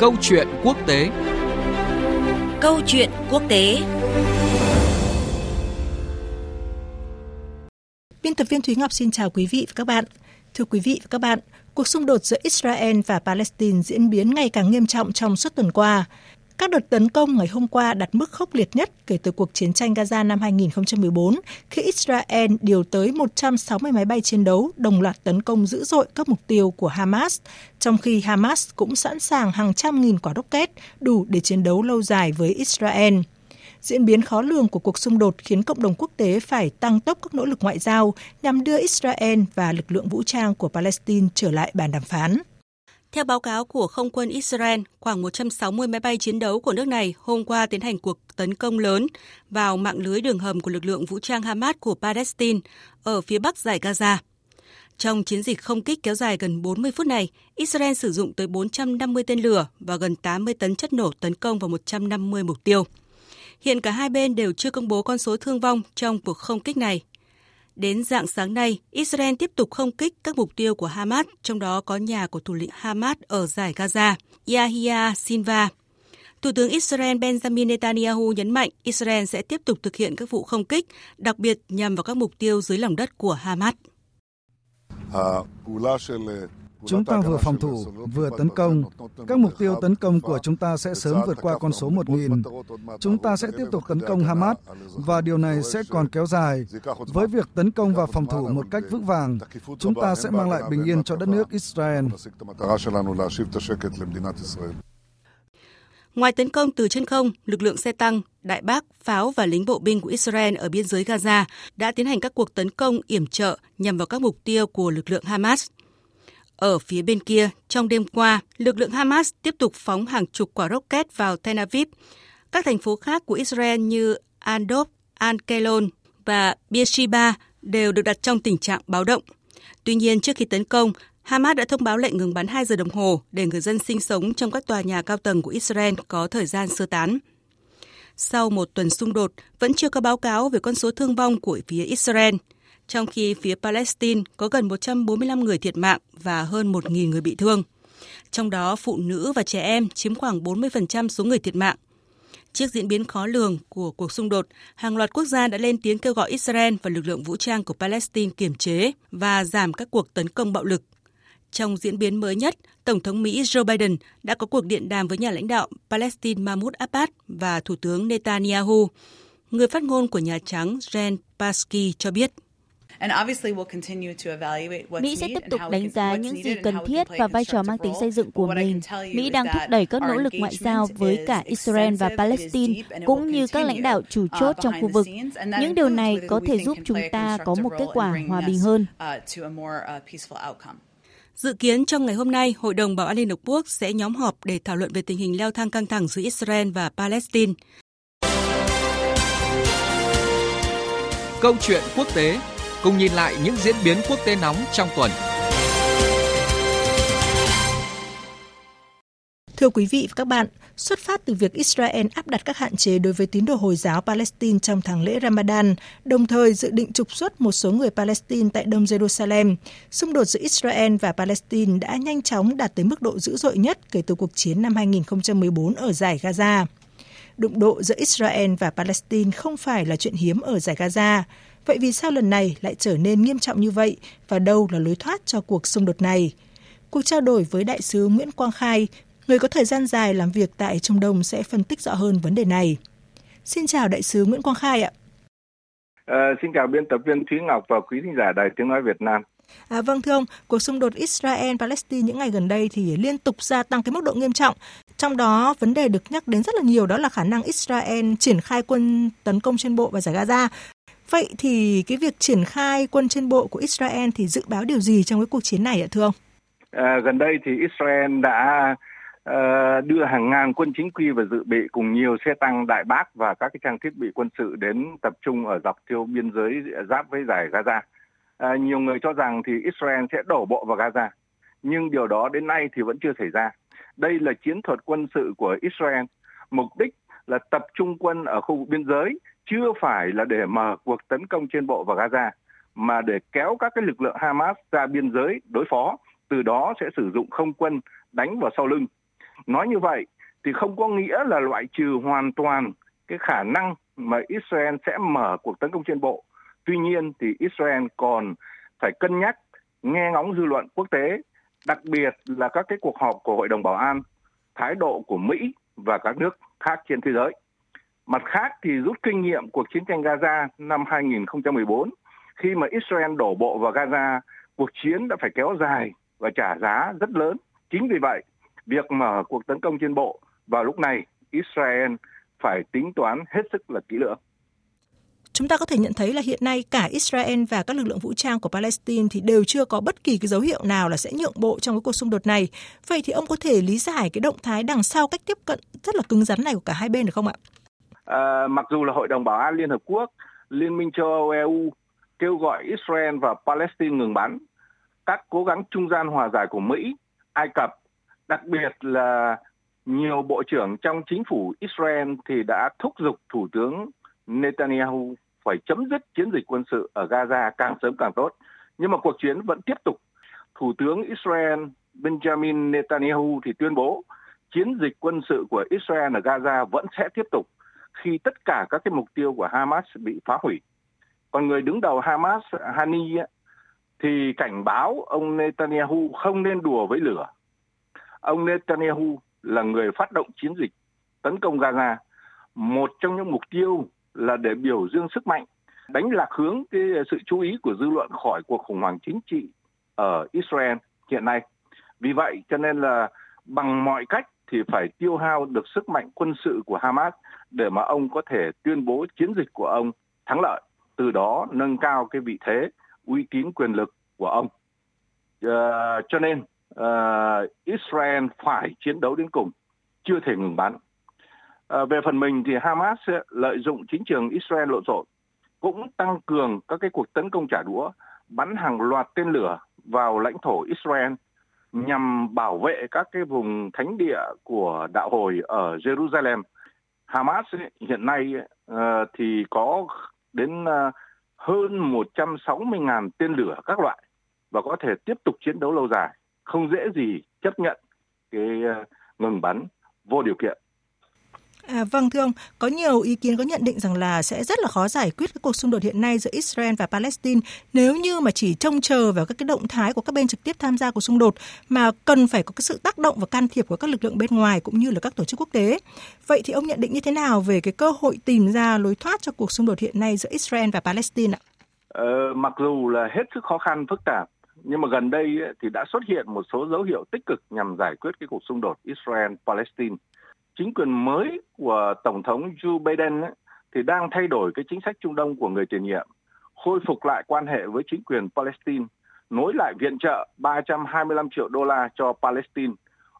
Câu chuyện quốc tế Câu chuyện quốc tế Biên tập viên Thúy Ngọc xin chào quý vị và các bạn. Thưa quý vị và các bạn, cuộc xung đột giữa Israel và Palestine diễn biến ngày càng nghiêm trọng trong suốt tuần qua. Các đợt tấn công ngày hôm qua đặt mức khốc liệt nhất kể từ cuộc chiến tranh Gaza năm 2014, khi Israel điều tới 160 máy bay chiến đấu đồng loạt tấn công dữ dội các mục tiêu của Hamas, trong khi Hamas cũng sẵn sàng hàng trăm nghìn quả rocket đủ để chiến đấu lâu dài với Israel. Diễn biến khó lường của cuộc xung đột khiến cộng đồng quốc tế phải tăng tốc các nỗ lực ngoại giao nhằm đưa Israel và lực lượng vũ trang của Palestine trở lại bàn đàm phán. Theo báo cáo của không quân Israel, khoảng 160 máy bay chiến đấu của nước này hôm qua tiến hành cuộc tấn công lớn vào mạng lưới đường hầm của lực lượng vũ trang Hamas của Palestine ở phía bắc giải Gaza. Trong chiến dịch không kích kéo dài gần 40 phút này, Israel sử dụng tới 450 tên lửa và gần 80 tấn chất nổ tấn công vào 150 mục tiêu. Hiện cả hai bên đều chưa công bố con số thương vong trong cuộc không kích này. Đến dạng sáng nay, Israel tiếp tục không kích các mục tiêu của Hamas, trong đó có nhà của thủ lĩnh Hamas ở giải Gaza, Yahya Sinva. Thủ tướng Israel Benjamin Netanyahu nhấn mạnh Israel sẽ tiếp tục thực hiện các vụ không kích, đặc biệt nhằm vào các mục tiêu dưới lòng đất của Hamas. Chúng ta vừa phòng thủ, vừa tấn công. Các mục tiêu tấn công của chúng ta sẽ sớm vượt qua con số 1.000. Chúng ta sẽ tiếp tục tấn công Hamas và điều này sẽ còn kéo dài. Với việc tấn công và phòng thủ một cách vững vàng, chúng ta sẽ mang lại bình yên cho đất nước Israel. Ngoài tấn công từ trên không, lực lượng xe tăng, đại bác, pháo và lính bộ binh của Israel ở biên giới Gaza đã tiến hành các cuộc tấn công yểm trợ nhằm vào các mục tiêu của lực lượng Hamas. Ở phía bên kia, trong đêm qua, lực lượng Hamas tiếp tục phóng hàng chục quả rocket vào Tel Aviv. Các thành phố khác của Israel như Andop, Ankelon và Beersheba đều được đặt trong tình trạng báo động. Tuy nhiên, trước khi tấn công, Hamas đã thông báo lệnh ngừng bắn 2 giờ đồng hồ để người dân sinh sống trong các tòa nhà cao tầng của Israel có thời gian sơ tán. Sau một tuần xung đột, vẫn chưa có báo cáo về con số thương vong của phía Israel – trong khi phía Palestine có gần 145 người thiệt mạng và hơn 1.000 người bị thương. Trong đó, phụ nữ và trẻ em chiếm khoảng 40% số người thiệt mạng. Trước diễn biến khó lường của cuộc xung đột, hàng loạt quốc gia đã lên tiếng kêu gọi Israel và lực lượng vũ trang của Palestine kiềm chế và giảm các cuộc tấn công bạo lực. Trong diễn biến mới nhất, Tổng thống Mỹ Joe Biden đã có cuộc điện đàm với nhà lãnh đạo Palestine Mahmoud Abbas và Thủ tướng Netanyahu. Người phát ngôn của Nhà Trắng Jen Psaki cho biết. Mỹ sẽ tiếp tục đánh giá những gì cần thiết và vai trò mang tính xây dựng của mình. Mỹ đang thúc đẩy các nỗ lực ngoại giao với cả Israel và Palestine, cũng như các lãnh đạo chủ chốt trong khu vực. Những điều này có thể giúp chúng ta có một kết quả hòa bình hơn. Dự kiến trong ngày hôm nay, Hội đồng Bảo an Liên Hợp Quốc sẽ nhóm họp để thảo luận về tình hình leo thang căng thẳng giữa Israel và Palestine. Câu chuyện quốc tế cùng nhìn lại những diễn biến quốc tế nóng trong tuần. Thưa quý vị và các bạn, xuất phát từ việc Israel áp đặt các hạn chế đối với tín đồ Hồi giáo Palestine trong tháng lễ Ramadan, đồng thời dự định trục xuất một số người Palestine tại Đông Jerusalem, xung đột giữa Israel và Palestine đã nhanh chóng đạt tới mức độ dữ dội nhất kể từ cuộc chiến năm 2014 ở giải Gaza. Đụng độ giữa Israel và Palestine không phải là chuyện hiếm ở giải Gaza. Vậy vì sao lần này lại trở nên nghiêm trọng như vậy và đâu là lối thoát cho cuộc xung đột này? Cuộc trao đổi với đại sứ Nguyễn Quang Khai, người có thời gian dài làm việc tại Trung Đông sẽ phân tích rõ hơn vấn đề này. Xin chào đại sứ Nguyễn Quang Khai ạ. À, xin chào biên tập viên Thúy Ngọc và quý thính giả Đài Tiếng Nói Việt Nam. À, vâng thưa ông, cuộc xung đột Israel-Palestine những ngày gần đây thì liên tục gia tăng cái mức độ nghiêm trọng. Trong đó vấn đề được nhắc đến rất là nhiều đó là khả năng Israel triển khai quân tấn công trên bộ và giải Gaza. Vậy thì cái việc triển khai quân trên bộ của Israel thì dự báo điều gì trong cái cuộc chiến này ạ thưa ông? À, gần đây thì Israel đã uh, đưa hàng ngàn quân chính quy và dự bị cùng nhiều xe tăng đại bác và các cái trang thiết bị quân sự đến tập trung ở dọc theo biên giới giáp với giải Gaza. À, nhiều người cho rằng thì Israel sẽ đổ bộ vào Gaza, nhưng điều đó đến nay thì vẫn chưa xảy ra. Đây là chiến thuật quân sự của Israel, mục đích là tập trung quân ở khu vực biên giới chưa phải là để mở cuộc tấn công trên bộ vào Gaza mà để kéo các cái lực lượng Hamas ra biên giới đối phó, từ đó sẽ sử dụng không quân đánh vào sau lưng. Nói như vậy thì không có nghĩa là loại trừ hoàn toàn cái khả năng mà Israel sẽ mở cuộc tấn công trên bộ. Tuy nhiên thì Israel còn phải cân nhắc nghe ngóng dư luận quốc tế, đặc biệt là các cái cuộc họp của Hội đồng Bảo an, thái độ của Mỹ và các nước khác trên thế giới. Mặt khác thì rút kinh nghiệm cuộc chiến tranh Gaza năm 2014 khi mà Israel đổ bộ vào Gaza, cuộc chiến đã phải kéo dài và trả giá rất lớn. Chính vì vậy, việc mở cuộc tấn công trên bộ vào lúc này Israel phải tính toán hết sức là kỹ lưỡng. Chúng ta có thể nhận thấy là hiện nay cả Israel và các lực lượng vũ trang của Palestine thì đều chưa có bất kỳ cái dấu hiệu nào là sẽ nhượng bộ trong cái cuộc xung đột này. Vậy thì ông có thể lý giải cái động thái đằng sau cách tiếp cận rất là cứng rắn này của cả hai bên được không ạ? À, mặc dù là Hội đồng Bảo an Liên Hợp Quốc, Liên minh châu Âu EU kêu gọi Israel và Palestine ngừng bắn, các cố gắng trung gian hòa giải của Mỹ, Ai Cập, đặc biệt là nhiều bộ trưởng trong chính phủ Israel thì đã thúc giục Thủ tướng Netanyahu phải chấm dứt chiến dịch quân sự ở Gaza càng sớm càng tốt. Nhưng mà cuộc chiến vẫn tiếp tục. Thủ tướng Israel Benjamin Netanyahu thì tuyên bố chiến dịch quân sự của Israel ở Gaza vẫn sẽ tiếp tục khi tất cả các cái mục tiêu của Hamas bị phá hủy. Còn người đứng đầu Hamas, Hani, thì cảnh báo ông Netanyahu không nên đùa với lửa. Ông Netanyahu là người phát động chiến dịch tấn công Gaza. Một trong những mục tiêu là để biểu dương sức mạnh, đánh lạc hướng cái sự chú ý của dư luận khỏi cuộc khủng hoảng chính trị ở Israel hiện nay. Vì vậy cho nên là bằng mọi cách thì phải tiêu hao được sức mạnh quân sự của Hamas để mà ông có thể tuyên bố chiến dịch của ông thắng lợi, từ đó nâng cao cái vị thế, uy tín quyền lực của ông. Uh, cho nên uh, Israel phải chiến đấu đến cùng, chưa thể ngừng bắn. À, về phần mình thì Hamas lợi dụng chính trường Israel lộn xộn cũng tăng cường các cái cuộc tấn công trả đũa, bắn hàng loạt tên lửa vào lãnh thổ Israel nhằm bảo vệ các cái vùng thánh địa của đạo hồi ở Jerusalem. Hamas hiện nay uh, thì có đến uh, hơn 160.000 tên lửa các loại và có thể tiếp tục chiến đấu lâu dài, không dễ gì chấp nhận cái uh, ngừng bắn vô điều kiện. À, vâng thưa ông, có nhiều ý kiến có nhận định rằng là sẽ rất là khó giải quyết cái cuộc xung đột hiện nay giữa Israel và Palestine nếu như mà chỉ trông chờ vào các cái động thái của các bên trực tiếp tham gia cuộc xung đột mà cần phải có cái sự tác động và can thiệp của các lực lượng bên ngoài cũng như là các tổ chức quốc tế. Vậy thì ông nhận định như thế nào về cái cơ hội tìm ra lối thoát cho cuộc xung đột hiện nay giữa Israel và Palestine ạ? Ờ, mặc dù là hết sức khó khăn phức tạp nhưng mà gần đây thì đã xuất hiện một số dấu hiệu tích cực nhằm giải quyết cái cuộc xung đột Israel-Palestine chính quyền mới của Tổng thống Joe Biden ấy, thì đang thay đổi cái chính sách Trung Đông của người tiền nhiệm, khôi phục lại quan hệ với chính quyền Palestine, nối lại viện trợ 325 triệu đô la cho Palestine,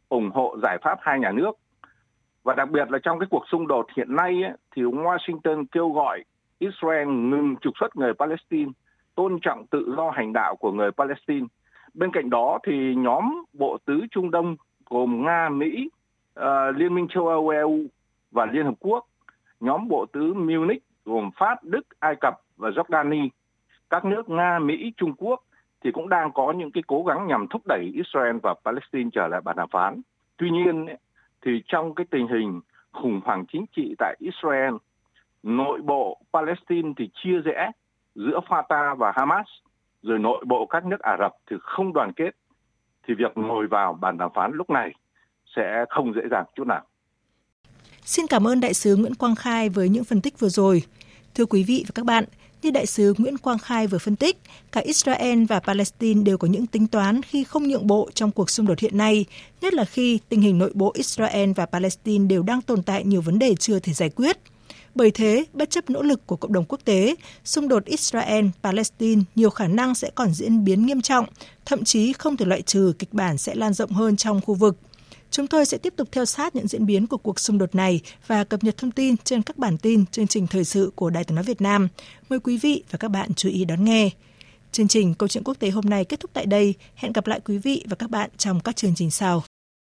ủng hộ giải pháp hai nhà nước. Và đặc biệt là trong cái cuộc xung đột hiện nay ấy, thì Washington kêu gọi Israel ngừng trục xuất người Palestine, tôn trọng tự do hành đạo của người Palestine. Bên cạnh đó thì nhóm bộ tứ Trung Đông gồm Nga, Mỹ, uh, Liên minh châu Âu EU và Liên Hợp Quốc, nhóm bộ tứ Munich gồm Pháp, Đức, Ai Cập và Jordani, các nước Nga, Mỹ, Trung Quốc thì cũng đang có những cái cố gắng nhằm thúc đẩy Israel và Palestine trở lại bàn đàm phán. Tuy nhiên thì trong cái tình hình khủng hoảng chính trị tại Israel, nội bộ Palestine thì chia rẽ giữa Fatah và Hamas, rồi nội bộ các nước Ả Rập thì không đoàn kết, thì việc ngồi vào bàn đàm phán lúc này sẽ không dễ dàng chút nào. Xin cảm ơn đại sứ Nguyễn Quang Khai với những phân tích vừa rồi. Thưa quý vị và các bạn, như đại sứ Nguyễn Quang Khai vừa phân tích, cả Israel và Palestine đều có những tính toán khi không nhượng bộ trong cuộc xung đột hiện nay, nhất là khi tình hình nội bộ Israel và Palestine đều đang tồn tại nhiều vấn đề chưa thể giải quyết. Bởi thế, bất chấp nỗ lực của cộng đồng quốc tế, xung đột Israel-Palestine nhiều khả năng sẽ còn diễn biến nghiêm trọng, thậm chí không thể loại trừ kịch bản sẽ lan rộng hơn trong khu vực. Chúng tôi sẽ tiếp tục theo sát những diễn biến của cuộc xung đột này và cập nhật thông tin trên các bản tin chương trình thời sự của Đài tiếng nói Việt Nam. Mời quý vị và các bạn chú ý đón nghe. Chương trình Câu chuyện quốc tế hôm nay kết thúc tại đây. Hẹn gặp lại quý vị và các bạn trong các chương trình sau.